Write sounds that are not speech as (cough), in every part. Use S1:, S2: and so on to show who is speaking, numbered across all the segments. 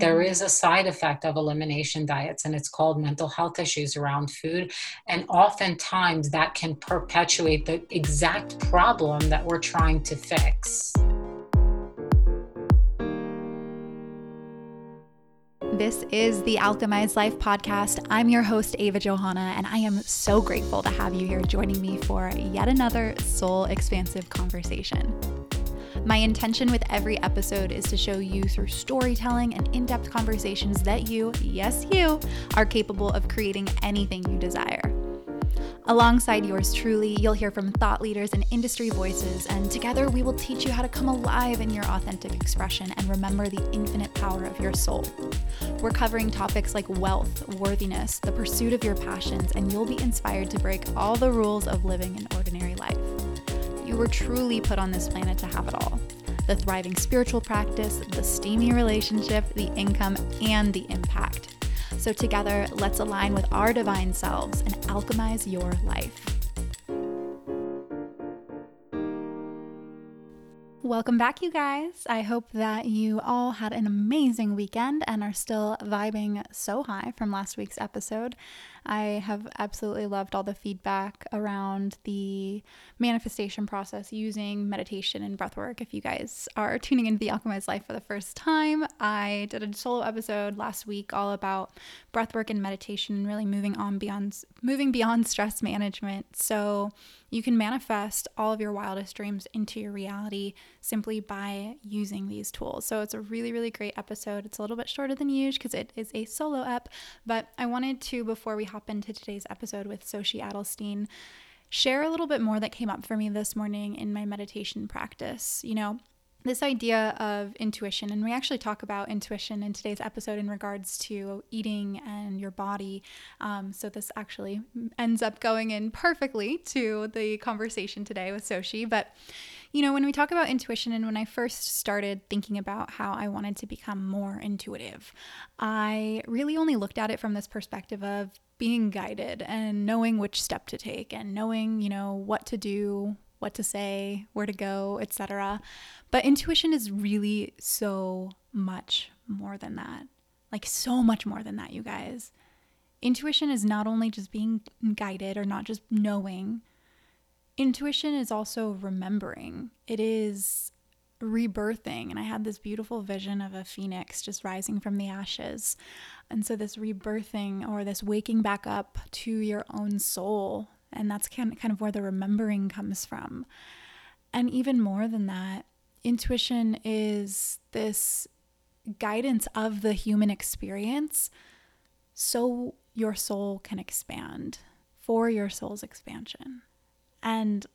S1: there mm-hmm. is a side effect of elimination diets and it's called mental health issues around food and oftentimes that can perpetuate the exact problem that we're trying to fix
S2: This is the Alchemized Life podcast. I'm your host, Ava Johanna, and I am so grateful to have you here joining me for yet another soul expansive conversation. My intention with every episode is to show you through storytelling and in depth conversations that you, yes, you, are capable of creating anything you desire. Alongside yours truly, you'll hear from thought leaders and industry voices, and together we will teach you how to come alive in your authentic expression and remember the infinite power of your soul. We're covering topics like wealth, worthiness, the pursuit of your passions, and you'll be inspired to break all the rules of living an ordinary life. You were truly put on this planet to have it all the thriving spiritual practice, the steamy relationship, the income, and the impact. So, together, let's align with our divine selves and alchemize your life. Welcome back, you guys. I hope that you all had an amazing weekend and are still vibing so high from last week's episode. I have absolutely loved all the feedback around the manifestation process using meditation and breath work. If you guys are tuning into the Alchemized Life for the first time, I did a solo episode last week all about breath work and meditation, and really moving on beyond moving beyond stress management. So you can manifest all of your wildest dreams into your reality simply by using these tools. So it's a really, really great episode. It's a little bit shorter than usual because it is a solo ep, but I wanted to, before we hop into today's episode with Soshy Adelstein, share a little bit more that came up for me this morning in my meditation practice. You know, this idea of intuition, and we actually talk about intuition in today's episode in regards to eating and your body. Um, so, this actually ends up going in perfectly to the conversation today with Soshy. But, you know, when we talk about intuition, and when I first started thinking about how I wanted to become more intuitive, I really only looked at it from this perspective of being guided and knowing which step to take and knowing, you know, what to do, what to say, where to go, etc. But intuition is really so much more than that. Like so much more than that, you guys. Intuition is not only just being guided or not just knowing. Intuition is also remembering. It is rebirthing. And I had this beautiful vision of a phoenix just rising from the ashes. And so, this rebirthing or this waking back up to your own soul. And that's kind of, where the remembering comes from. And even more than that, intuition is this guidance of the human experience so your soul can expand for your soul's expansion. And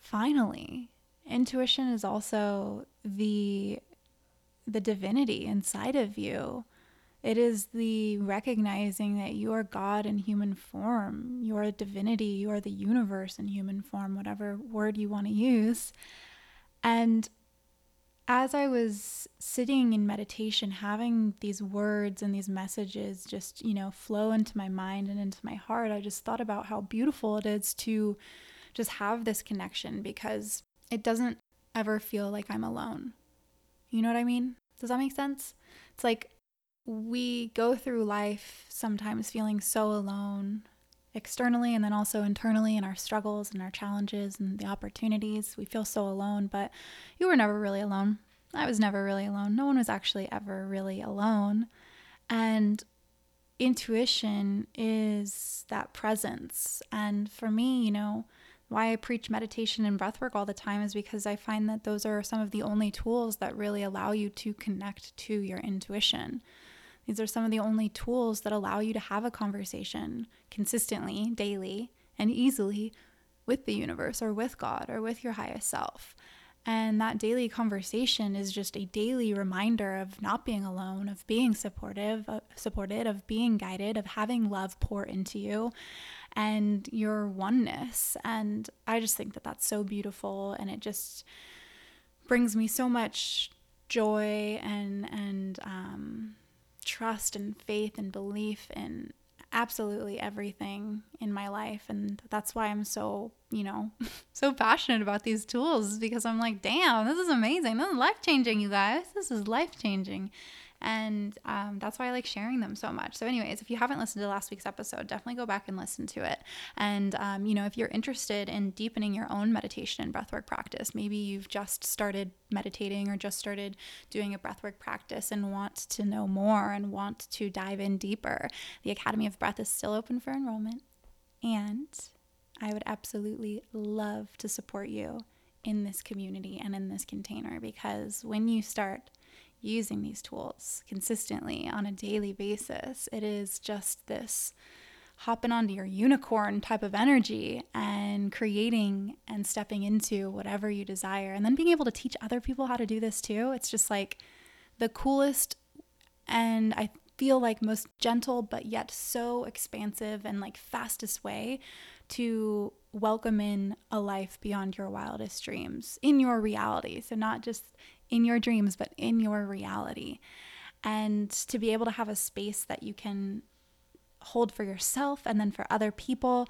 S2: finally, intuition is also the the divinity inside of you. It is the recognizing that you are God in human form. You are a divinity. You are the universe in human form, whatever word you want to use. And as I was sitting in meditation, having these words and these messages just, you know, flow into my mind and into my heart, I just thought about how beautiful it is to just have this connection because it doesn't ever feel like I'm alone. You know what I mean? Does that make sense? It's like we go through life sometimes feeling so alone externally and then also internally in our struggles and our challenges and the opportunities. We feel so alone, but you were never really alone. I was never really alone. No one was actually ever really alone. And intuition is that presence. And for me, you know, why I preach meditation and breathwork all the time is because I find that those are some of the only tools that really allow you to connect to your intuition. These are some of the only tools that allow you to have a conversation consistently, daily, and easily with the universe or with God or with your highest self. And that daily conversation is just a daily reminder of not being alone, of being supportive, uh, supported, of being guided, of having love pour into you and your oneness. And I just think that that's so beautiful and it just brings me so much joy and and um, trust and faith and belief in absolutely everything in my life and that's why I'm so, you know, (laughs) so passionate about these tools because I'm like, damn, this is amazing. This is life-changing, you guys. This is life-changing. And um, that's why I like sharing them so much. So, anyways, if you haven't listened to last week's episode, definitely go back and listen to it. And, um, you know, if you're interested in deepening your own meditation and breathwork practice, maybe you've just started meditating or just started doing a breathwork practice and want to know more and want to dive in deeper, the Academy of Breath is still open for enrollment. And I would absolutely love to support you in this community and in this container because when you start using these tools consistently on a daily basis, it is just this hopping onto your unicorn type of energy and creating and stepping into whatever you desire. And then being able to teach other people how to do this too. It's just like the coolest and I feel like most gentle but yet so expansive and like fastest way to welcome in a life beyond your wildest dreams in your reality. So, not just in your dreams, but in your reality. And to be able to have a space that you can hold for yourself and then for other people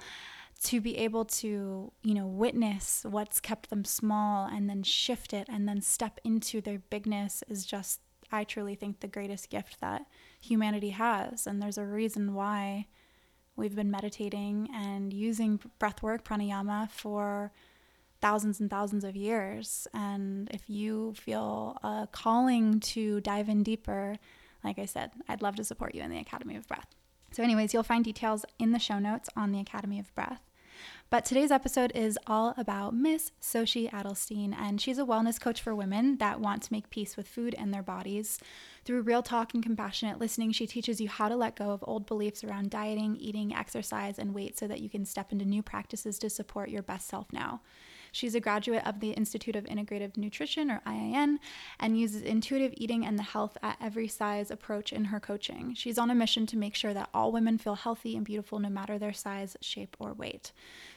S2: to be able to, you know, witness what's kept them small and then shift it and then step into their bigness is just, I truly think, the greatest gift that humanity has. And there's a reason why We've been meditating and using breathwork, pranayama, for thousands and thousands of years. And if you feel a calling to dive in deeper, like I said, I'd love to support you in the Academy of Breath. So, anyways, you'll find details in the show notes on the Academy of Breath. But today's episode is all about Miss Soshy Adelstein, and she's a wellness coach for women that want to make peace with food and their bodies. Through real talk and compassionate listening, she teaches you how to let go of old beliefs around dieting, eating, exercise, and weight so that you can step into new practices to support your best self now. She's a graduate of the Institute of Integrative Nutrition, or IIN, and uses intuitive eating and the health at every size approach in her coaching. She's on a mission to make sure that all women feel healthy and beautiful no matter their size, shape, or weight.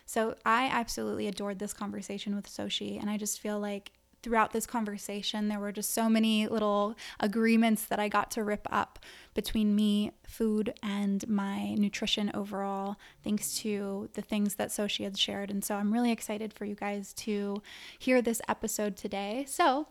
S2: So I absolutely adored this conversation with Soshy, and I just feel like throughout this conversation, there were just so many little agreements that I got to rip up between me, food, and my nutrition overall, thanks to the things that Soshy had shared. And so I'm really excited for you guys to hear this episode today. So,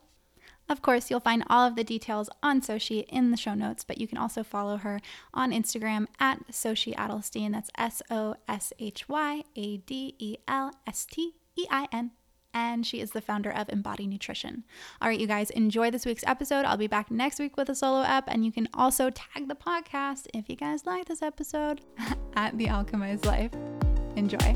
S2: of course, you'll find all of the details on Soshy in the show notes, but you can also follow her on Instagram at Soshy Adelstein. That's S O S H Y A D E L S T E I N and she is the founder of Embody Nutrition. All right, you guys, enjoy this week's episode. I'll be back next week with a solo app, and you can also tag the podcast if you guys like this episode (laughs) at The Alchemized Life. Enjoy.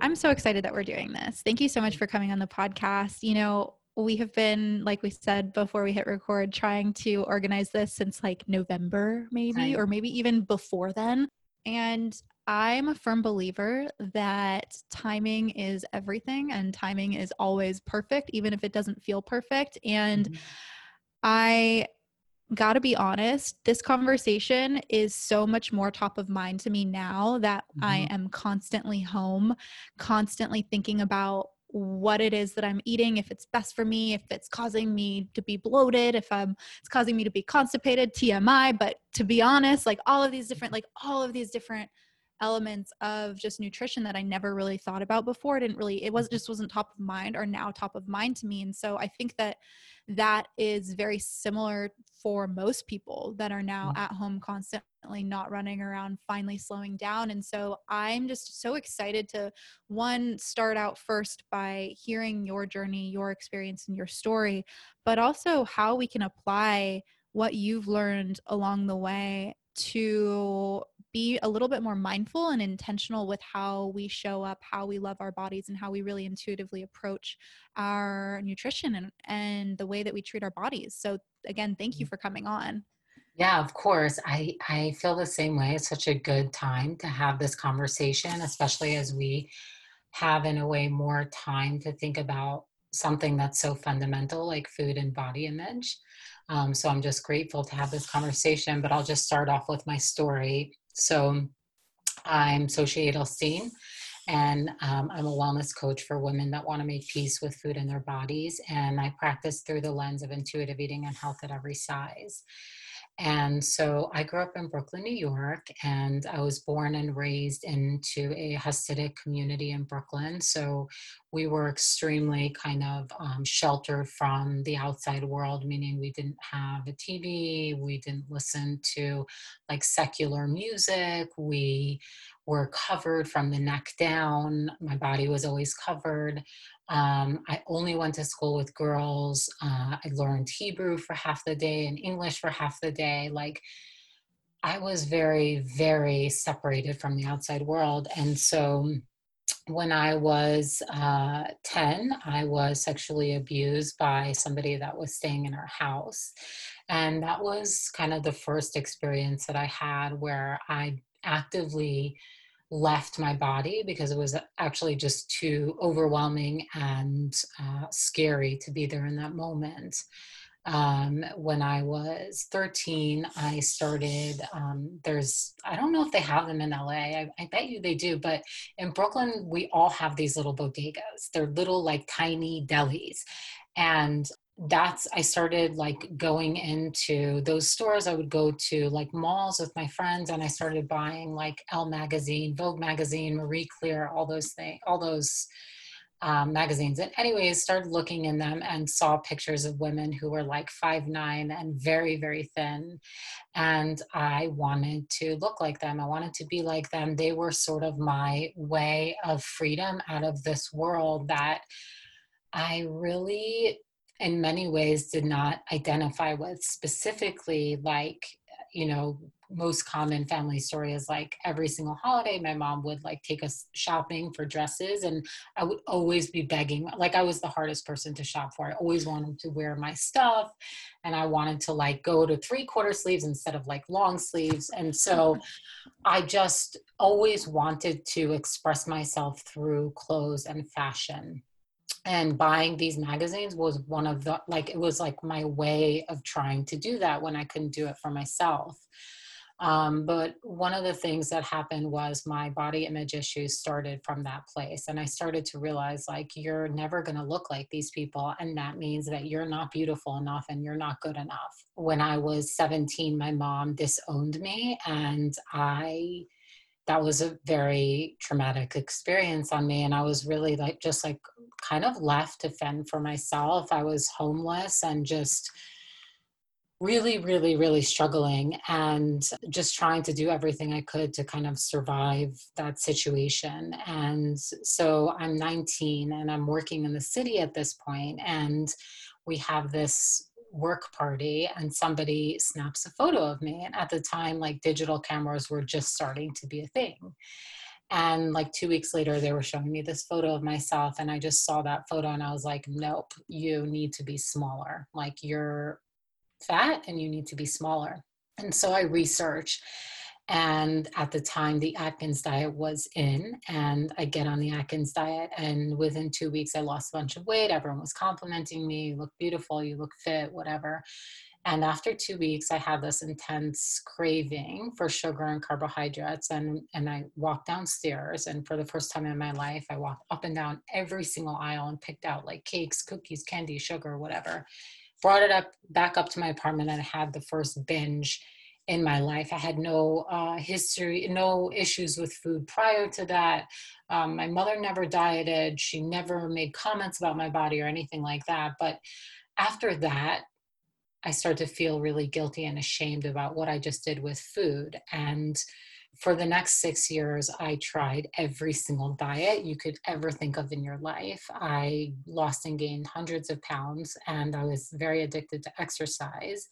S2: I'm so excited that we're doing this. Thank you so much for coming on the podcast. You know, we have been, like we said before we hit record, trying to organize this since like November, maybe, right. or maybe even before then. And I'm a firm believer that timing is everything and timing is always perfect, even if it doesn't feel perfect. And mm-hmm. I got to be honest, this conversation is so much more top of mind to me now that mm-hmm. I am constantly home, constantly thinking about what it is that I'm eating, if it's best for me, if it's causing me to be bloated, if I'm it's causing me to be constipated, TMI, but to be honest, like all of these different like all of these different elements of just nutrition that I never really thought about before. It didn't really it was just wasn't top of mind are now top of mind to me. And so I think that that is very similar for most people that are now mm. at home constantly not running around finally slowing down and so i'm just so excited to one start out first by hearing your journey your experience and your story but also how we can apply what you've learned along the way to be a little bit more mindful and intentional with how we show up, how we love our bodies, and how we really intuitively approach our nutrition and, and the way that we treat our bodies. So, again, thank you mm-hmm. for coming on.
S1: Yeah, of course. I, I feel the same way. It's such a good time to have this conversation, especially as we have, in a way, more time to think about something that's so fundamental like food and body image. Um, so I'm just grateful to have this conversation, but I'll just start off with my story. So I'm Soshy Adelstein, and um, I'm a wellness coach for women that want to make peace with food in their bodies. And I practice through the lens of intuitive eating and health at every size. And so I grew up in Brooklyn, New York, and I was born and raised into a Hasidic community in Brooklyn. So we were extremely kind of um, sheltered from the outside world, meaning we didn't have a TV, we didn't listen to like secular music, we were covered from the neck down. My body was always covered. Um, I only went to school with girls. Uh, I learned Hebrew for half the day and English for half the day. Like, I was very, very separated from the outside world. And so, when I was uh, 10, I was sexually abused by somebody that was staying in our house. And that was kind of the first experience that I had where I actively left my body because it was actually just too overwhelming and uh, scary to be there in that moment. Um, when I was 13, I started. Um, there's, I don't know if they have them in LA. I, I, bet you they do, but in Brooklyn, we all have these little bodegas. They're little, like tiny delis. And that's i started like going into those stores. I would go to like malls with my friends and i started buying like elle magazine vogue magazine marie claire all those things all those um, magazines. And anyways started looking in them and saw pictures of women who were like five nine and very very thin. And i wanted to look like them. I wanted to be like them. They were sort of my way of freedom out of this world that i really in many ways did not identify with specifically like you know most common family story is like every single holiday my mom would like take us shopping for dresses and i would always be begging like i was the hardest person to shop for. I always wanted to wear my stuff and i wanted to like go to three quarter sleeves instead of like long sleeves and so mm-hmm. i just always wanted to express myself through clothes and fashion and buying these magazines was one of the like it was like my way of trying to do that when i couldn't do it for myself. Um, but one of the things that happened was my body image issues started from that place and i started to realize like you're never going to look like these people and that means that you're not beautiful enough and you're not good enough. When i was 17 my mom disowned me and i that was a very traumatic experience on me and i was really like just like kind of left to fend for myself. I was homeless and just really really really struggling and just trying to do everything i could to kind of survive that situation. And so i'm 19 and i'm working in the city at this point and we have this work party and somebody snaps a photo of me. And at the time, like digital cameras were just starting to be a thing. And like two weeks later, they were showing me this photo of myself. And I just saw that photo and I was like, nope, you need to be smaller. Like you're fat and you need to be smaller. And so I researched and at the time, the Atkins diet was in, and I get on the Atkins diet. And within two weeks, I lost a bunch of weight. Everyone was complimenting me, you look beautiful, you look fit, whatever. And after two weeks, I had this intense craving for sugar and carbohydrates. And, and I walked downstairs. And for the first time in my life, I walked up and down every single aisle and picked out like cakes, cookies, candy, sugar, whatever. Brought it up back up to my apartment and I had the first binge in my life. I had no uh, history, no issues with food prior to that. Um, my mother never dieted. She never made comments about my body or anything like that. But after that, I started to feel really guilty and ashamed about what I just did with food. And for the next six years, I tried every single diet you could ever think of in your life. I lost and gained hundreds of pounds, and I was very addicted to exercise.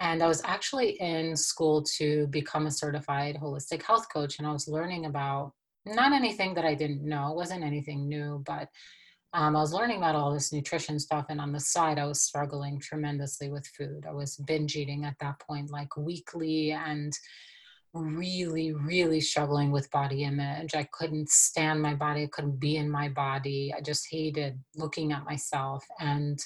S1: And I was actually in school to become a certified holistic health coach. And I was learning about not anything that I didn't know, it wasn't anything new, but um, I was learning about all this nutrition stuff. And on the side, I was struggling tremendously with food. I was binge eating at that point, like weekly, and really, really struggling with body image. I couldn't stand my body, I couldn't be in my body. I just hated looking at myself. And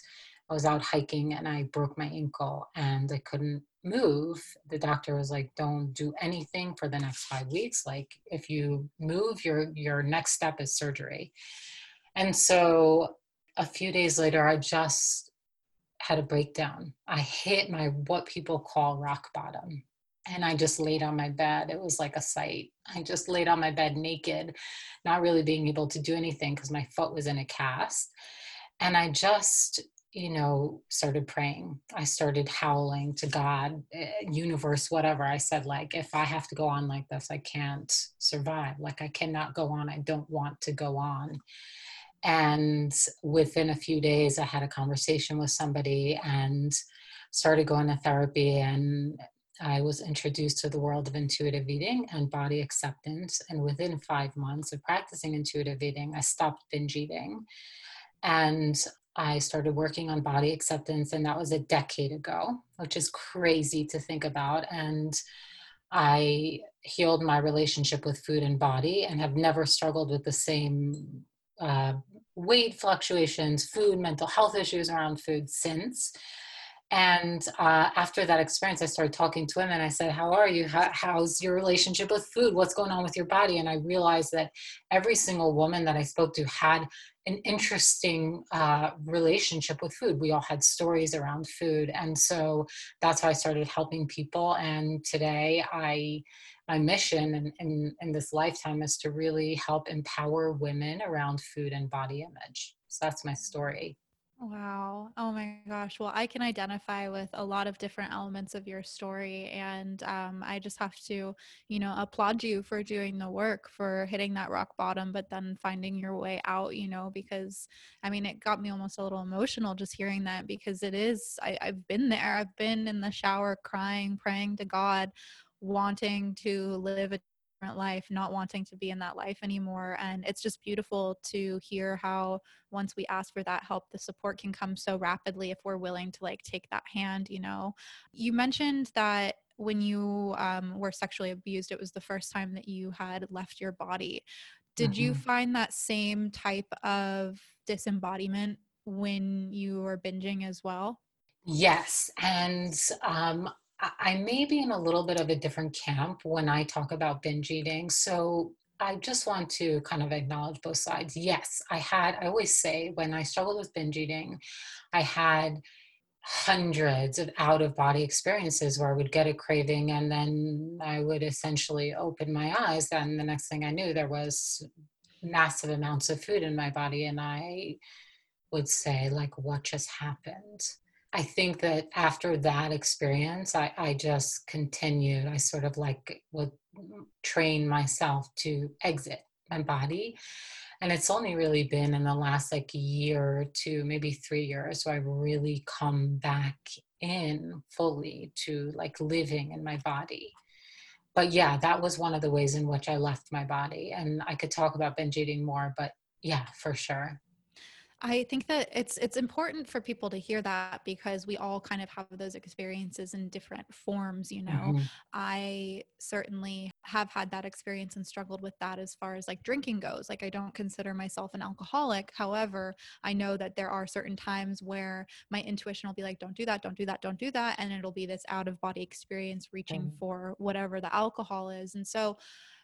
S1: I was out hiking and I broke my ankle and I couldn't move. The doctor was like, "Don't do anything for the next five weeks. Like, if you move, your your next step is surgery." And so, a few days later, I just had a breakdown. I hit my what people call rock bottom, and I just laid on my bed. It was like a sight. I just laid on my bed naked, not really being able to do anything because my foot was in a cast. And I just, you know, started praying. I started howling to God, eh, universe, whatever. I said, like, if I have to go on like this, I can't survive. Like, I cannot go on. I don't want to go on. And within a few days, I had a conversation with somebody and started going to therapy and I was introduced to the world of intuitive eating and body acceptance. And within five months of practicing intuitive eating, I stopped binge eating. And I started working on body acceptance, and that was a decade ago, which is crazy to think about. And I healed my relationship with food and body and have never struggled with the same uh, weight fluctuations, food, mental health issues around food since. And uh, after that experience, I started talking to women. I said, How are you? How, how's your relationship with food? What's going on with your body? And I realized that every single woman that I spoke to had an interesting uh, relationship with food. We all had stories around food. And so that's how I started helping people. And today, I my mission in, in, in this lifetime is to really help empower women around food and body image. So that's my story.
S2: Wow. Oh my gosh. Well, I can identify with a lot of different elements of your story. And um, I just have to, you know, applaud you for doing the work, for hitting that rock bottom, but then finding your way out, you know, because I mean, it got me almost a little emotional just hearing that because it is, I, I've been there. I've been in the shower crying, praying to God, wanting to live a life, not wanting to be in that life anymore. And it's just beautiful to hear how once we ask for that help, the support can come so rapidly if we're willing to like take that hand, you know. You mentioned that when you um, were sexually abused, it was the first time that you had left your body. Did mm-hmm. you find that same type of disembodiment when you were binging as well?
S1: Yes. And um, I may be in a little bit of a different camp when I talk about binge eating. So I just want to kind of acknowledge both sides. Yes, I had, I always say when I struggled with binge eating, I had hundreds of out of body experiences where I would get a craving and then I would essentially open my eyes. And the next thing I knew, there was massive amounts of food in my body. And I would say, like, what just happened? I think that after that experience, I, I just continued. I sort of like would train myself to exit my body. And it's only really been in the last like year or two, maybe three years, so I've really come back in fully to like living in my body. But yeah, that was one of the ways in which I left my body. And I could talk about binge eating more, but yeah, for sure.
S2: I think that it's it's important for people to hear that because we all kind of have those experiences in different forms, you know. Mm-hmm. I certainly have had that experience and struggled with that as far as like drinking goes. Like I don't consider myself an alcoholic. However, I know that there are certain times where my intuition will be like don't do that, don't do that, don't do that and it'll be this out of body experience reaching mm-hmm. for whatever the alcohol is. And so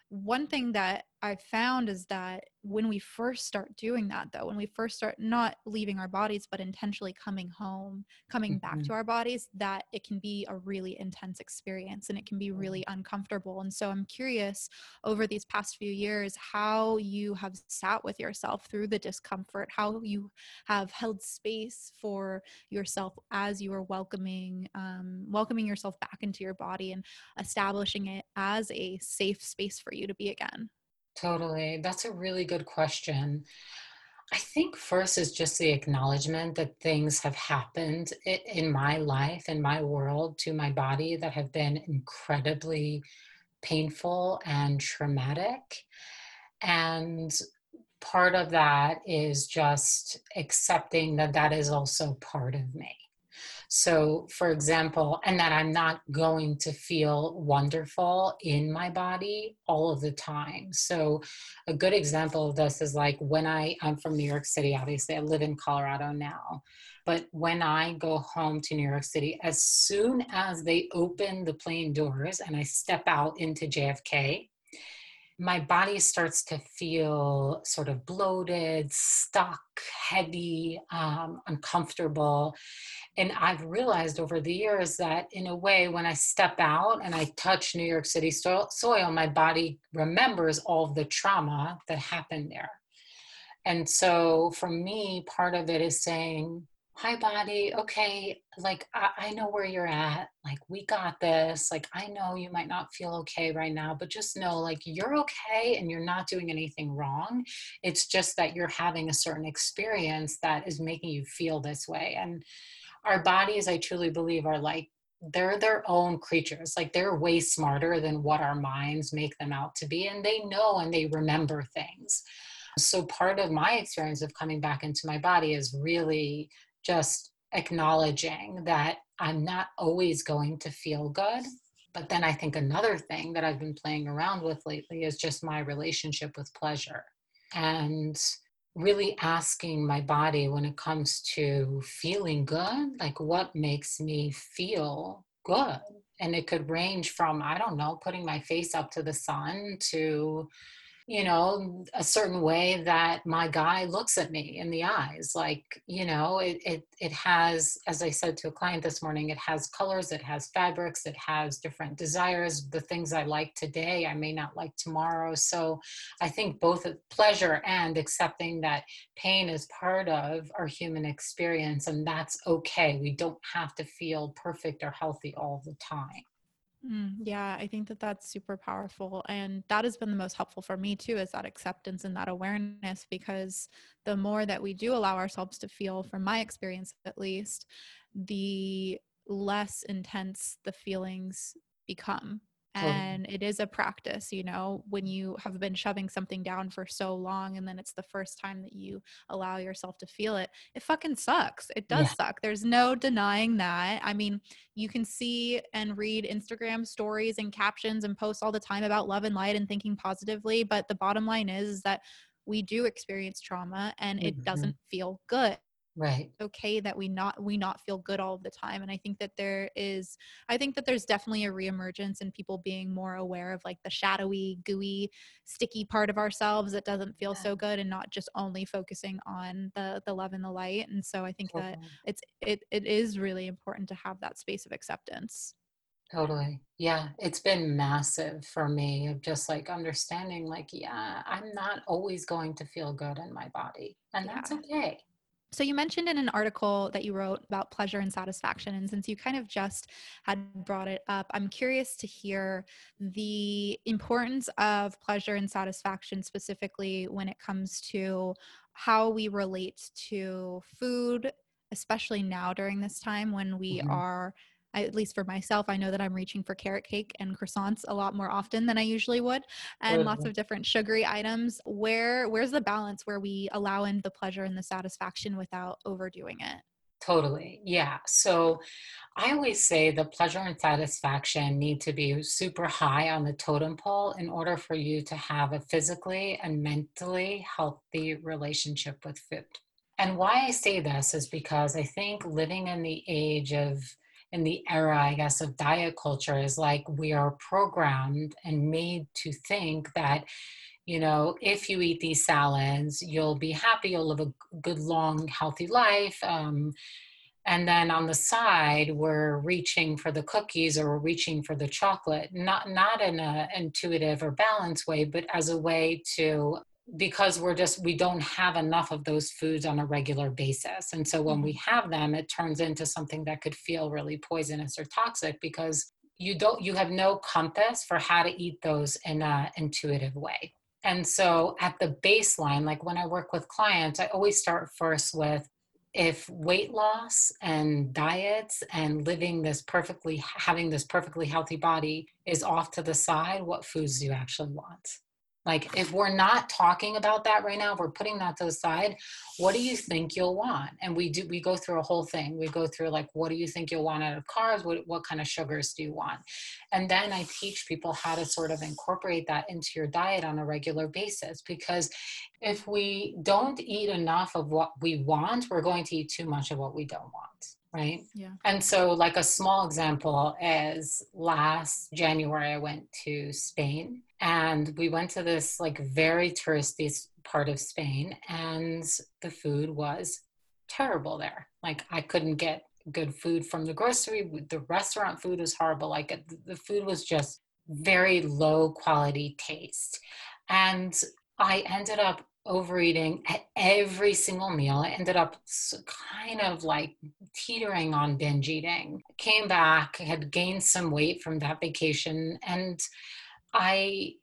S2: one thing that I found is that when we first start doing that, though, when we first start not leaving our bodies, but intentionally coming home, coming mm-hmm. back to our bodies, that it can be a really intense experience and it can be really uncomfortable. And so I'm curious over these past few years how you have sat with yourself through the discomfort, how you have held space for yourself as you are welcoming, um, welcoming yourself back into your body and establishing it as a safe space for you to be again.
S1: Totally. That's a really good question. I think first is just the acknowledgement that things have happened in my life, in my world, to my body that have been incredibly painful and traumatic. And part of that is just accepting that that is also part of me. So, for example, and that I'm not going to feel wonderful in my body all of the time. So, a good example of this is like when I, I'm from New York City, obviously, I live in Colorado now. But when I go home to New York City, as soon as they open the plane doors and I step out into JFK, my body starts to feel sort of bloated, stuck, heavy, um, uncomfortable. and I've realized over the years that, in a way, when I step out and I touch New York City soil, my body remembers all the trauma that happened there. And so, for me, part of it is saying, Hi, body. Okay, like I, I know where you're at. Like, we got this. Like, I know you might not feel okay right now, but just know, like, you're okay and you're not doing anything wrong. It's just that you're having a certain experience that is making you feel this way. And our bodies, I truly believe, are like they're their own creatures. Like they're way smarter than what our minds make them out to be. And they know and they remember things. So part of my experience of coming back into my body is really just acknowledging that I'm not always going to feel good. But then I think another thing that I've been playing around with lately is just my relationship with pleasure. And really asking my body when it comes to feeling good, like what makes me feel good. And it could range from, I don't know, putting my face up to the sun to you know a certain way that my guy looks at me in the eyes like you know it, it it has as i said to a client this morning it has colors it has fabrics it has different desires the things i like today i may not like tomorrow. So i think both pleasure and accepting that pain is part of our human experience and that's okay. We don't have to feel perfect or healthy all the time
S2: Mm, yeah, I think that that's super powerful. And that has been the most helpful for me too, is that acceptance and that awareness. Because the more that we do allow ourselves to feel, from my experience at least, the less intense the feelings become and it is a practice you know when you have been shoving something down for so long and then it's the first time that you allow yourself to feel it it fucking sucks it does yeah. suck there's no denying that i mean you can see and read instagram stories and captions and posts all the time about love and light and thinking positively but the bottom line is, is that we do experience trauma and mm-hmm. it doesn't feel good
S1: right
S2: okay that we not we not feel good all the time and i think that there is i think that there's definitely a reemergence in people being more aware of like the shadowy gooey sticky part of ourselves that doesn't feel yeah. so good and not just only focusing on the the love and the light and so i think totally. that it's it it is really important to have that space of acceptance
S1: Totally. Yeah. It's been massive for me of just like understanding, like, yeah, I'm not always going to feel good in my body. And yeah. that's okay.
S2: So, you mentioned in an article that you wrote about pleasure and satisfaction. And since you kind of just had brought it up, I'm curious to hear the importance of pleasure and satisfaction, specifically when it comes to how we relate to food, especially now during this time when we mm-hmm. are I, at least for myself, I know that I'm reaching for carrot cake and croissants a lot more often than I usually would, and mm-hmm. lots of different sugary items. Where where's the balance where we allow in the pleasure and the satisfaction without overdoing it?
S1: Totally. Yeah. So I always say the pleasure and satisfaction need to be super high on the totem pole in order for you to have a physically and mentally healthy relationship with food. And why I say this is because I think living in the age of in the era, I guess, of diet culture is like we are programmed and made to think that, you know, if you eat these salads, you'll be happy, you'll live a good, long, healthy life. Um, and then on the side we're reaching for the cookies or we're reaching for the chocolate not not in a intuitive or balanced way but as a way to because we're just we don't have enough of those foods on a regular basis. And so when we mm-hmm. have them it turns into something that could feel really poisonous or toxic because you don't you have no compass for how to eat those in a intuitive way. And so at the baseline like when i work with clients i always start first with if weight loss and diets and living this perfectly having this perfectly healthy body is off to the side what foods do you actually want like, if we're not talking about that right now, if we're putting that to the side. What do you think you'll want? And we do, we go through a whole thing. We go through like, what do you think you'll want out of carbs? What, what kind of sugars do you want? And then I teach people how to sort of incorporate that into your diet on a regular basis. Because if we don't eat enough of what we want, we're going to eat too much of what we don't want right?
S2: Yeah.
S1: And so, like a small example is last January, I went to Spain and we went to this like very touristy part of Spain, and the food was terrible there. Like, I couldn't get good food from the grocery. The restaurant food was horrible. Like the food was just very low quality taste. And I ended up overeating at every single meal. I ended up kind of like teetering on binge eating. Came back, had gained some weight from that vacation, and I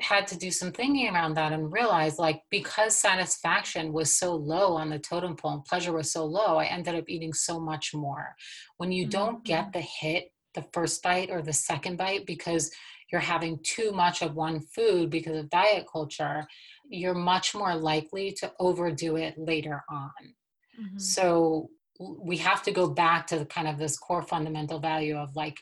S1: had to do some thinking around that and realize like because satisfaction was so low on the totem pole and pleasure was so low, I ended up eating so much more. When you mm-hmm. don't get the hit the first bite or the second bite because you're having too much of one food because of diet culture, you're much more likely to overdo it later on. Mm-hmm. So we have to go back to the kind of this core fundamental value of like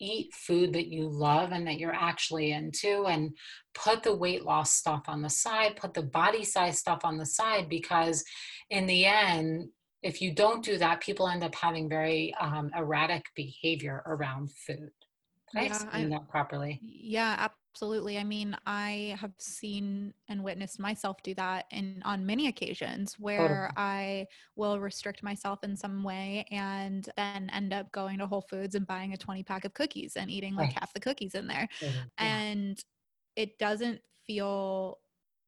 S1: eat food that you love and that you're actually into and put the weight loss stuff on the side put the body size stuff on the side because in the end if you don't do that people end up having very um, erratic behavior around food I yeah, explain that properly?
S2: Yeah, absolutely. I mean, I have seen and witnessed myself do that in on many occasions where totally. I will restrict myself in some way and then end up going to Whole Foods and buying a 20 pack of cookies and eating like right. half the cookies in there. Yeah. And it doesn't feel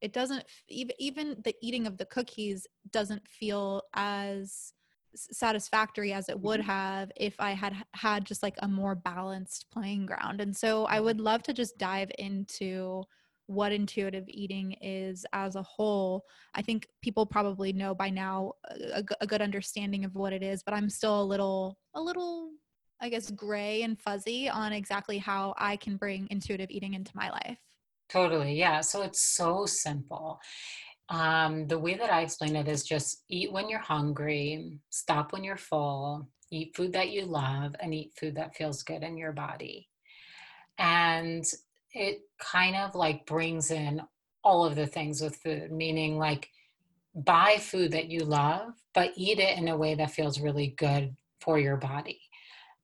S2: it doesn't even even the eating of the cookies doesn't feel as satisfactory as it would mm-hmm. have if I had had just like a more balanced playing ground. And so I would love to just dive into what intuitive eating is as a whole. I think people probably know by now a, a good understanding of what it is, but I'm still a little a little I guess gray and fuzzy on exactly how I can bring intuitive eating into my life.
S1: Totally. Yeah. So it's so simple. Um, the way that I explain it is just eat when you're hungry, stop when you're full, eat food that you love, and eat food that feels good in your body. And it kind of like brings in all of the things with food, meaning like buy food that you love, but eat it in a way that feels really good for your body.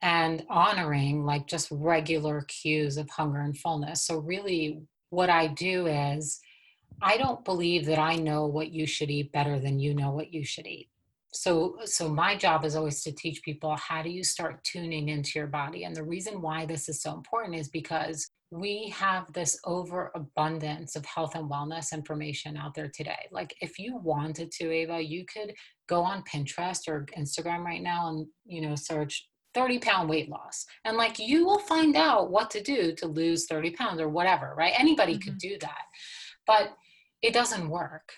S1: And honoring like just regular cues of hunger and fullness. So, really, what I do is I don't believe that I know what you should eat better than you know what you should eat. So so my job is always to teach people how do you start tuning into your body. And the reason why this is so important is because we have this overabundance of health and wellness information out there today. Like if you wanted to, Ava, you could go on Pinterest or Instagram right now and you know search 30 pound weight loss. And like you will find out what to do to lose 30 pounds or whatever, right? Anybody mm-hmm. could do that. But it doesn't work.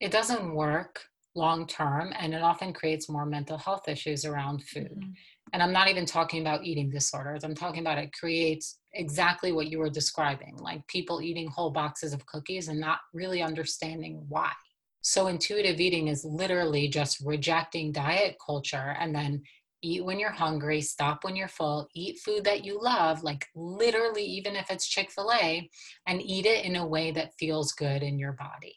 S1: It doesn't work long term and it often creates more mental health issues around food. Mm-hmm. And I'm not even talking about eating disorders. I'm talking about it creates exactly what you were describing, like people eating whole boxes of cookies and not really understanding why. So intuitive eating is literally just rejecting diet culture and then eat when you're hungry, stop when you're full, eat food that you love, like literally, even if it's Chick fil A, and eat it in a way that feels good in your body.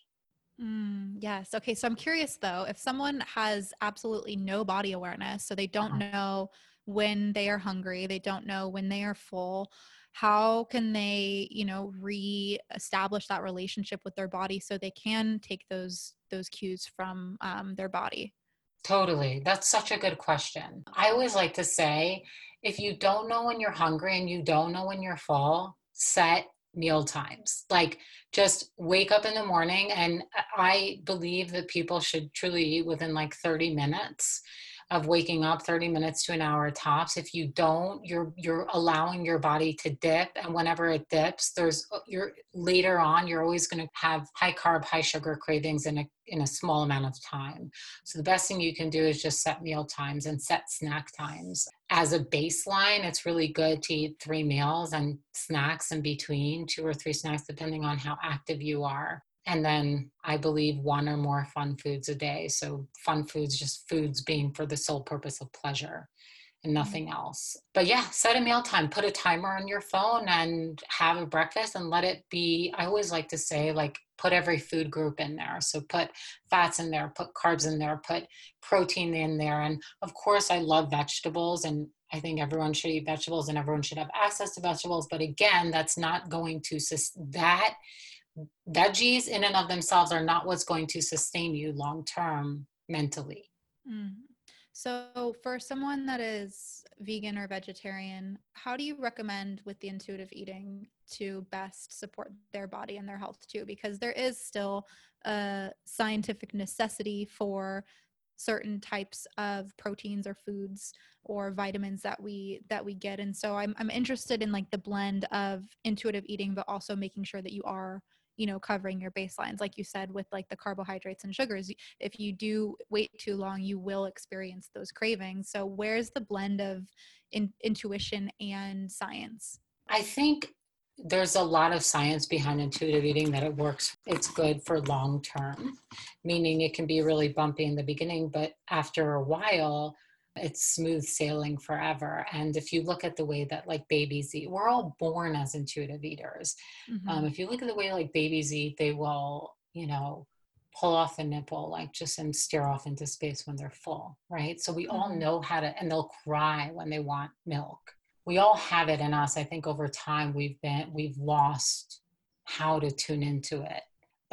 S2: Mm, yes. Okay. So I'm curious though, if someone has absolutely no body awareness, so they don't uh-huh. know when they are hungry, they don't know when they are full, how can they, you know, re-establish that relationship with their body so they can take those those cues from um, their body?
S1: Totally. That's such a good question. I always like to say if you don't know when you're hungry and you don't know when you're full, set meal times. Like just wake up in the morning and I believe that people should truly eat within like 30 minutes of waking up 30 minutes to an hour tops if you don't you're you're allowing your body to dip and whenever it dips there's uh, you're later on you're always going to have high carb high sugar cravings in a in a small amount of time. So the best thing you can do is just set meal times and set snack times. As a baseline it's really good to eat three meals and snacks in between two or three snacks depending on how active you are and then I believe one or more fun foods a day. So fun foods, just foods being for the sole purpose of pleasure and mm-hmm. nothing else. But yeah, set a meal time, put a timer on your phone and have a breakfast and let it be. I always like to say, like, put every food group in there. So put fats in there, put carbs in there, put protein in there. And of course, I love vegetables and I think everyone should eat vegetables and everyone should have access to vegetables. But again, that's not going to, that veggies in and of themselves are not what's going to sustain you long term mentally.
S2: Mm. So, for someone that is vegan or vegetarian, how do you recommend with the intuitive eating to best support their body and their health too? Because there is still a scientific necessity for certain types of proteins or foods or vitamins that we that we get and so I'm I'm interested in like the blend of intuitive eating but also making sure that you are you know covering your baselines like you said with like the carbohydrates and sugars if you do wait too long you will experience those cravings. So where's the blend of in, intuition and science?
S1: I think there's a lot of science behind intuitive eating that it works it's good for long term meaning it can be really bumpy in the beginning but after a while it's smooth sailing forever and if you look at the way that like babies eat we're all born as intuitive eaters. Mm-hmm. um, if you look at the way like babies eat they will you know pull off the nipple like just and stare off into space when they're full right? So we mm-hmm. all know how to and they'll cry when they want milk. We all have it in us. I think over time we've been we've lost how to tune into it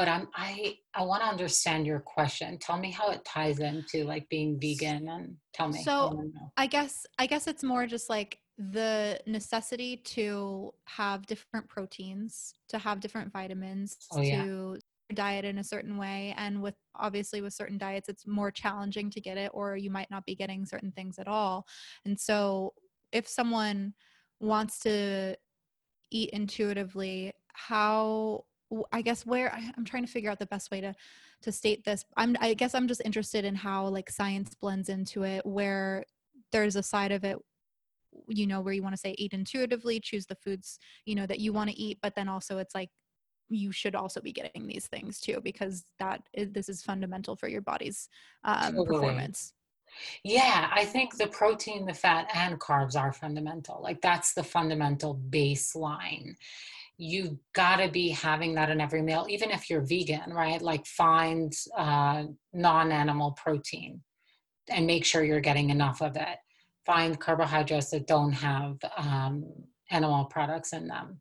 S1: but i'm i i want to understand your question. Tell me how it ties into like being vegan and tell me
S2: so I, I guess i guess it's more just like the necessity to have different proteins to have different vitamins oh, yeah. to diet in a certain way and with obviously with certain diets it's more challenging to get it or you might not be getting certain things at all. And so if someone wants to eat intuitively how i guess where i'm trying to figure out the best way to to state this i'm i guess i'm just interested in how like science blends into it where there's a side of it you know where you want to say eat intuitively choose the foods you know that you want to eat but then also it's like you should also be getting these things too because that is, this is fundamental for your body's um, totally. performance
S1: yeah, I think the protein, the fat, and carbs are fundamental. Like that's the fundamental baseline. You got to be having that in every meal, even if you're vegan, right? Like find uh, non animal protein and make sure you're getting enough of it. Find carbohydrates that don't have um, animal products in them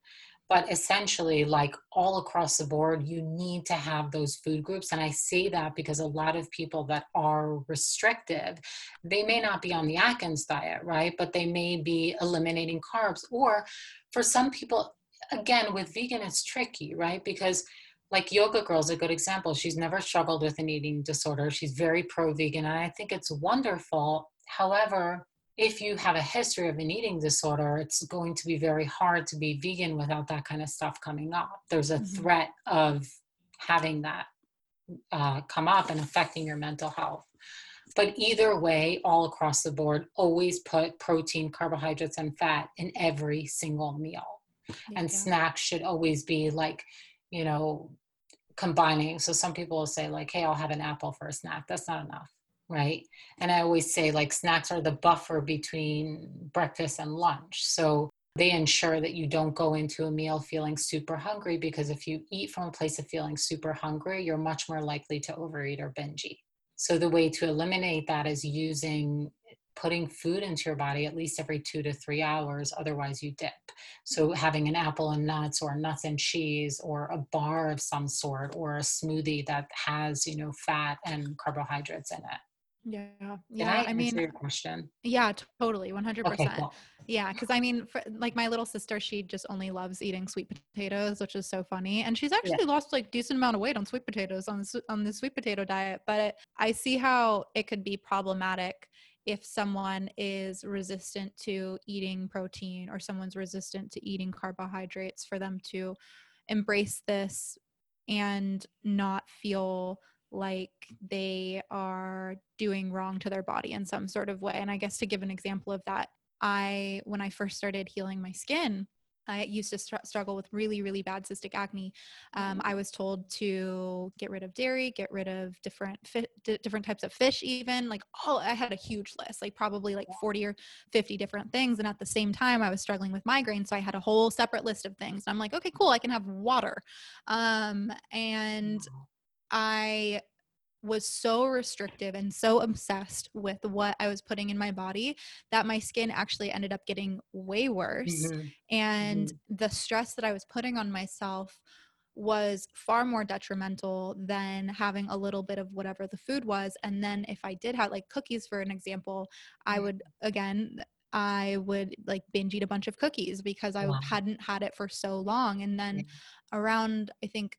S1: but essentially like all across the board you need to have those food groups and i say that because a lot of people that are restrictive they may not be on the atkins diet right but they may be eliminating carbs or for some people again with vegan it's tricky right because like yoga girl is a good example she's never struggled with an eating disorder she's very pro vegan and i think it's wonderful however if you have a history of an eating disorder, it's going to be very hard to be vegan without that kind of stuff coming up. There's a mm-hmm. threat of having that uh, come up and affecting your mental health. But either way, all across the board, always put protein, carbohydrates, and fat in every single meal. And snacks should always be like, you know, combining. So some people will say, like, hey, I'll have an apple for a snack. That's not enough right? And I always say like snacks are the buffer between breakfast and lunch. So they ensure that you don't go into a meal feeling super hungry because if you eat from a place of feeling super hungry, you're much more likely to overeat or binge eat. So the way to eliminate that is using putting food into your body at least every two to three hours otherwise you dip so having an apple and nuts or nuts and cheese or a bar of some sort or a smoothie that has you know fat and carbohydrates in it
S2: yeah. Yeah. I, I mean,
S1: your question.
S2: Yeah, totally. 100%. Okay, cool. Yeah. Cause I mean, for, like my little sister, she just only loves eating sweet potatoes, which is so funny. And she's actually yeah. lost like decent amount of weight on sweet potatoes on the, on the sweet potato diet. But it, I see how it could be problematic if someone is resistant to eating protein or someone's resistant to eating carbohydrates for them to embrace this and not feel like they are doing wrong to their body in some sort of way. And I guess to give an example of that, I, when I first started healing my skin, I used to str- struggle with really, really bad cystic acne. Um, I was told to get rid of dairy, get rid of different fi- d- different types of fish, even like all. I had a huge list, like probably like forty or fifty different things. And at the same time, I was struggling with migraine, so I had a whole separate list of things. And I'm like, okay, cool, I can have water. Um, and I was so restrictive and so obsessed with what I was putting in my body that my skin actually ended up getting way worse. Mm-hmm. And mm-hmm. the stress that I was putting on myself was far more detrimental than having a little bit of whatever the food was. And then if I did have like cookies, for an example, I
S1: Mm.
S2: would again, I would like binge eat a bunch of cookies because I
S1: Wow.
S2: hadn't had it for so long. And then around, I think,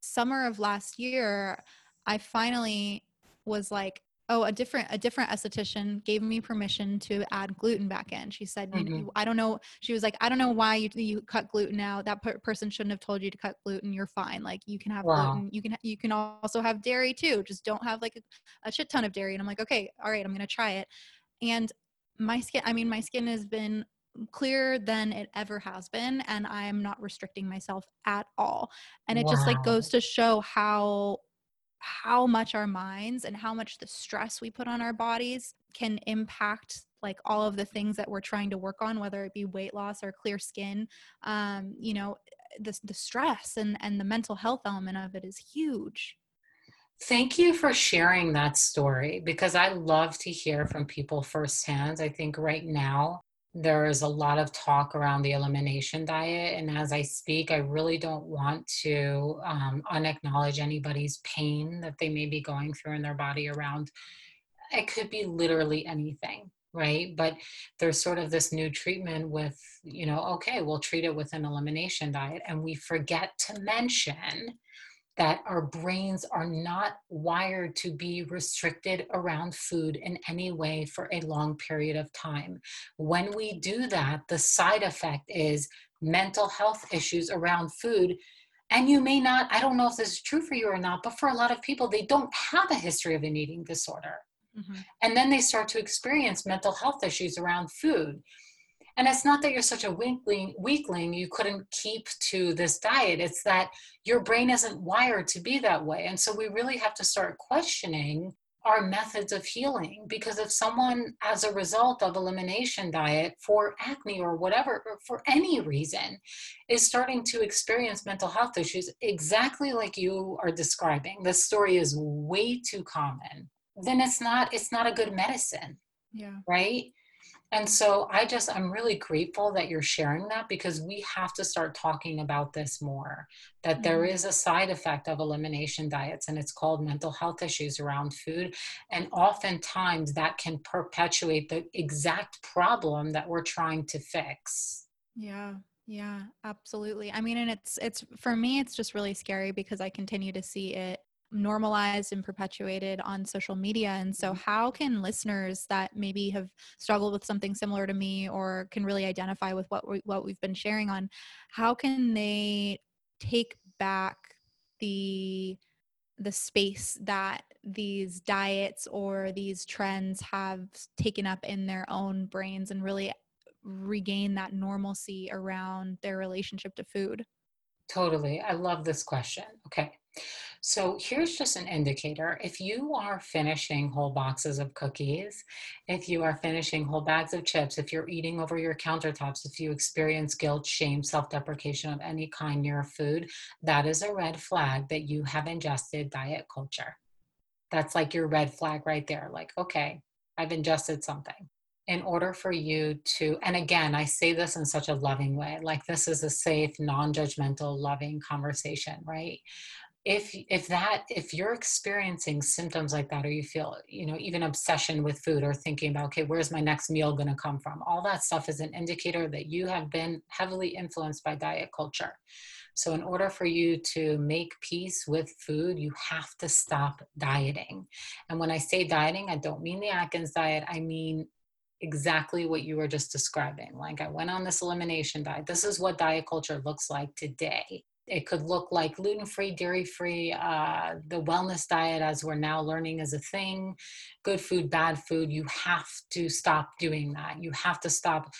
S2: summer of last year, I finally was like, oh, a different a different esthetician gave me permission to add gluten back in. She said, you,
S1: Mhm.
S2: you I don't know. She was like, I don't know why you you cut gluten out. That per- person shouldn't have told you to cut gluten. You're fine. Like you can have
S1: Wow.
S2: gluten. You can you can also have dairy too. Just don't have like a, a shit ton of dairy. And I'm like, okay, all right, I'm gonna try it. And my skin, I mean, my skin has been clearer than it ever has been and i am not restricting myself at all and it just like goes to show how how much our minds and how much the stress we put on our bodies can impact like all of the things that we're trying to work on whether it be weight loss or clear skin um you know the, the stress and and the mental health element of it is huge
S1: Thank you for sharing that story because I love to hear from people firsthand. I think right now there is a lot of talk around the elimination diet. And as I speak, I really don't want to um, unacknowledge anybody's pain that they may be going through in their body around. It could be literally anything. Right. But there's sort of this new treatment with, you know, okay, we'll treat it with an elimination diet. And we forget to mention that our brains are not wired to be restricted around food in any way for a long period of time. When we do that, the side effect is mental health issues around food. And you may not, I don't know if this is true for you or not, but for a lot of people, they don't have a history of an eating disorder.
S2: mm-hmm.
S1: And then they start to experience mental health issues around food. And it's not that you're such a weakling, weakling, you couldn't keep to this diet. It's that your brain isn't wired to be that way. And so we really have to start questioning our methods of healing because if someone as a result of elimination diet for acne or whatever or for any reason is starting to experience mental health issues exactly like you are describing this story is way too common then it's not it's not a good medicine
S2: yeah
S1: right and so I just, I'm really grateful that you're sharing that because we have to start talking about this more. That there
S2: Mhm.
S1: is a side effect of elimination diets, and it's called mental health issues around food. And oftentimes that can perpetuate the exact problem that we're trying to fix.
S2: Yeah. Yeah, absolutely. I mean, and it's it's for me it's just really scary because I continue to see it normalized and perpetuated on social media. And so mm-hmm. how can listeners that maybe have struggled with something similar to me or can really identify with what we, what we've been sharing on, how can they take back the the space that these diets or these trends have taken up in their own brains and really regain that normalcy around their relationship to food?
S1: Totally. I love this question. Okay. So here's just an indicator. If you are finishing whole boxes of cookies, if you are finishing whole bags of chips, if you're eating over your countertops, if you experience guilt, shame, self deprecation of any kind near food, that is a red flag that you have ingested diet culture. That's like your red flag right there. Like, okay, I've ingested something. In order for you to, and again, I say this in such a loving way, like this is a safe, non judgmental, loving conversation, right? if if that if you're experiencing symptoms like that or you feel you know even obsession with food or thinking about okay where's my next meal going to come from? All that stuff is an indicator that you have been heavily influenced by diet culture. So in order for you to make peace with food you have to stop dieting. And when i say dieting i don't mean the atkins diet i mean exactly what you were just describing like i went on this elimination diet this is what diet culture looks like today it could look like gluten free, dairy free, uh, the wellness diet, as we're now learning, is a thing. Good food, bad food. You have to stop doing that. You have to stop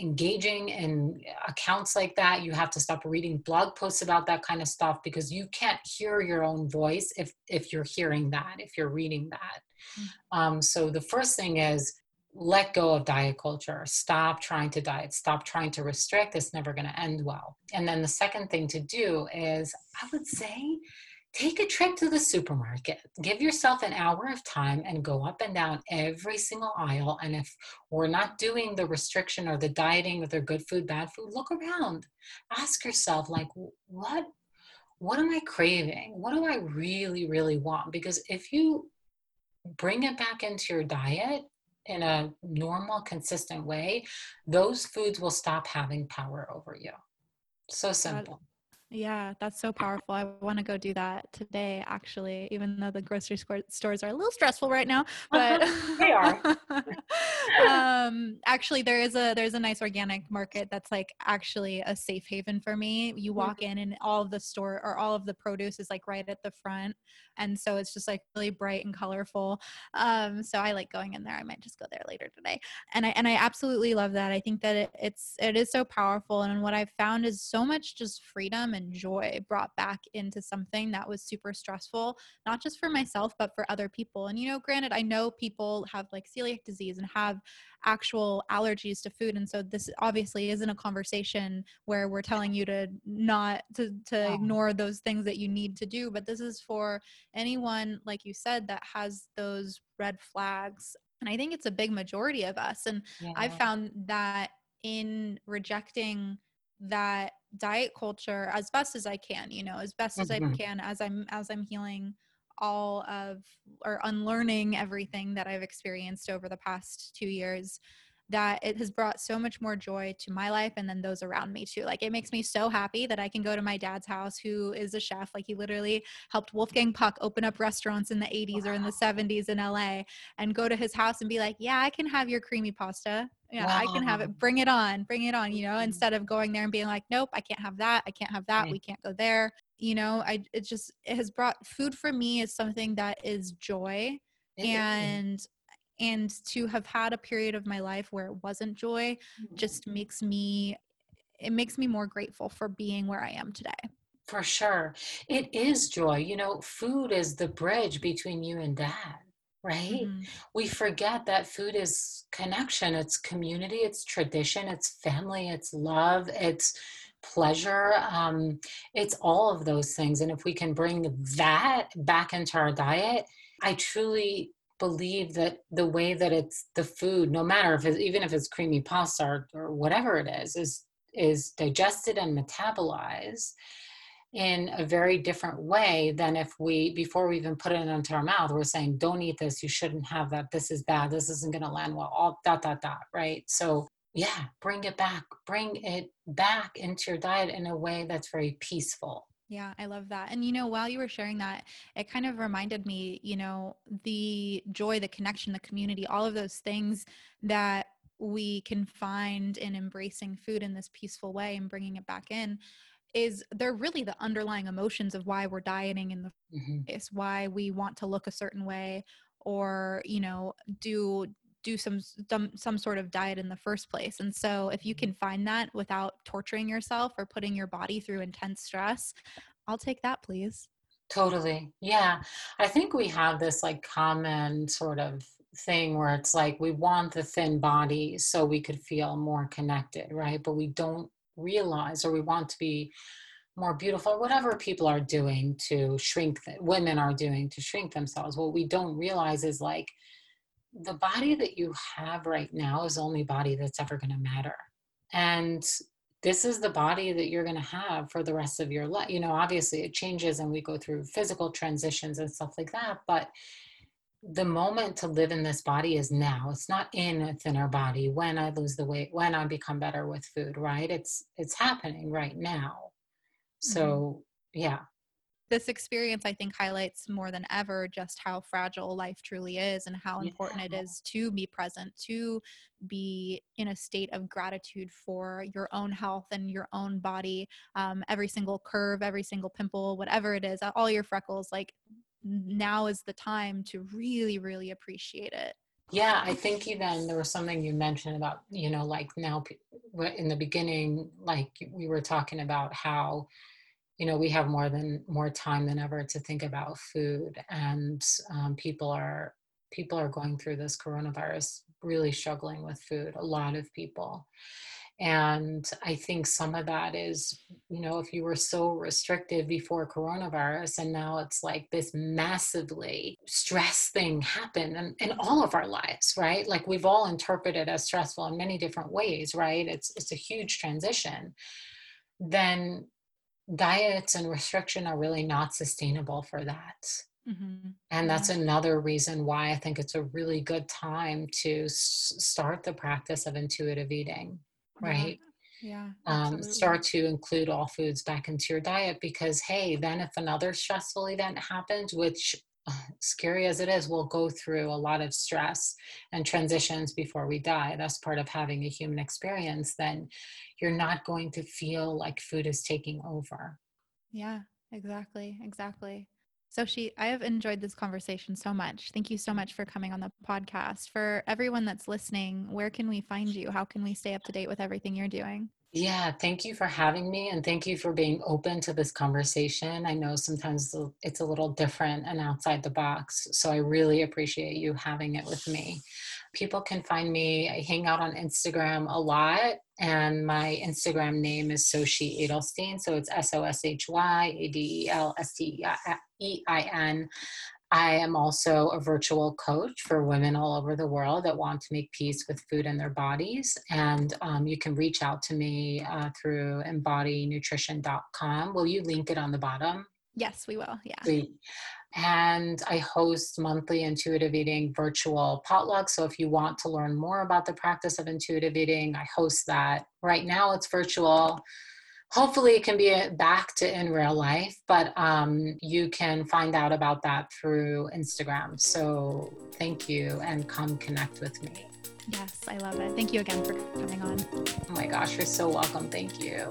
S1: engaging in accounts like that. You have to stop reading blog posts about that kind of stuff because you can't hear your own voice if if you're hearing that, if you're reading that. Mm-hmm. Um, so the first thing is let go of diet culture. Stop trying to diet. Stop trying to restrict. It's never going to end well. And then the second thing to do is, I would say, take a trip to the supermarket. Give yourself an hour of time and go up and down every single aisle. And if we're not doing the restriction or the dieting or the good food, bad food, look around. Ask yourself, like, what what am I craving? What do I really, really want? Because if you bring it back into your diet in a normal, consistent way, those foods will stop having power over you. So simple.
S2: Yeah, that's so powerful. I want to go do that today, actually, even though the grocery stores are a little stressful right now. But
S1: uh-huh. they are. (laughs)
S2: um, actually, there is a there's a nice organic market that's like actually a safe haven for me. You walk mm-hmm. in, and all of the store or all of the produce is like right at the front, and so it's just like really bright and colorful. Um, so I like going in there. I might just go there later today, and I and I absolutely love that. I think that it, it's it is so powerful, and what I've found is so much just freedom and joy brought back into something that was super stressful, not just for myself, but for other people. And, you know, granted, I know people have like celiac disease and have actual allergies to food. And so this obviously isn't a conversation where we're telling you to not to, to ignore those things that you need to do. But this is for anyone, like you said, that has those red flags. And I think it's a big majority of us. And yeah. I've found that in rejecting that diet culture as best as I can, you know, as best as mm-hmm. I can as I'm as I'm healing all of or unlearning everything that I've experienced over the past 2 years that it has brought so much more joy to my life and then those around me too. Like it makes me so happy that I can go to my dad's house who is a chef. Like he literally helped Wolfgang Puck open up restaurants in the 80s wow. or in the 70s in LA and go to his house and be like, "Yeah, I can have your creamy pasta. Yeah, wow. I can have it. Bring it on. Bring it on, you know, mm-hmm. instead of going there and being like, "Nope, I can't have that. I can't have that. Right. We can't go there." You know, I it just it has brought food for me is something that is joy and and to have had a period of my life where it wasn't joy just mm-hmm. makes me it makes me more grateful for being where I am today.
S1: For sure. It is joy. You know, food is the bridge between you and dad, right? Mm-hmm. We forget that food is connection, it's community, it's tradition, it's family, it's love, it's pleasure. Um, it's all of those things. And if we can bring that back into our diet, I truly believe that the way that it's the food, no matter if it's even if it's creamy pasta or, or whatever it is, is is digested and metabolized in a very different way than if we before we even put it into our mouth we're saying don't eat this. You shouldn't have that. This is bad. This isn't going to land well. All dot dot dot right? So yeah bring it back. Bring it back into your diet in a way that's very peaceful
S2: yeah, I love that. And you know, while you were sharing that, it kind of reminded me, you know, the joy, the connection, the community, all of those things that we can find in embracing food in this peaceful way and bringing it back in is they're really the underlying emotions of why we're dieting in the mm-hmm. is why we want to look a certain way or you know do do some, some some sort of diet in the first place. And so if you mm-hmm. can find that without torturing yourself or putting your body through intense stress i'll take that please.
S1: Totally. Yeah. I think we have this like common sort of thing where it's like we want the thin body so we could feel more connected right? But we don't realize or we want to be more beautiful whatever people are doing to shrink women are doing to shrink themselves. What we don't realize is like the body that you have right now is the only body that's ever going to matter. And this is the body that you're going to have for the rest of your life. You know, obviously it changes and we go through physical transitions and stuff like that. But the moment to live in this body is now. It's not in a thinner body when I lose the weight, when I become better with food, right? It's it's happening right now. So mm-hmm. yeah,
S2: this experience i think highlights more than ever just how fragile life truly is and how important yeah. it is to be present to be in a state of gratitude for your own health and your own body um, every single curve every single pimple whatever it is all your freckles like now is the time to really really appreciate it
S1: yeah i think even there was something you mentioned about you know like now in the beginning like we were talking about how you know we have more than more time than ever to think about food and um, people are people are going through this coronavirus really struggling with food a lot of people. And i think some of that is you know if you were so restricted before coronavirus and now it's like this massively stress thing happened in, in all of our lives right? Like we've all interpreted as stressful in many different ways right? It's it's a huge transition. Then diets and restriction are really not sustainable for that.
S2: Mm-hmm.
S1: And that's
S2: Yeah.
S1: another reason why I think it's a really good time to s- start the practice of intuitive eating, right?
S2: Yeah.
S1: Um, start to include all foods back into your diet because, hey, then if another stressful event happens, which (sighs) scary as it is, we'll go through a lot of stress and transitions before we die. That's part of having a human experience. Then you're not going to feel like food is taking over.
S2: Yeah, exactly. Exactly. Soshy I have enjoyed this conversation so much. Thank you so much for coming on the podcast. For everyone that's listening, where can we find you? How can we stay up to date with everything you're doing?
S1: Yeah, thank you for having me and thank you for being open to this conversation. I know sometimes it's a little different and outside the box, so I really appreciate you having it with me. People can find me, I hang out on Instagram a lot, and my Instagram name is Soshy Adelstein. So it's S O S H Y A D E L S T E I N. I am also a virtual coach for women all over the world that want to make peace with food and their bodies. And um, you can reach out to me uh, through embodynutrition.com. Will you link it on the bottom?
S2: Yes, we will. Yeah.
S1: Sweet. And I host monthly intuitive eating virtual potlucks. So if you want to learn more about the practice of intuitive eating, I host that. Right now it's virtual hopefully it can be back to in real life but um, you can find out about that through instagram so thank you and come connect with me
S2: Yes, I love it. Thank you again for coming on.
S1: oh my gosh you're so welcome thank you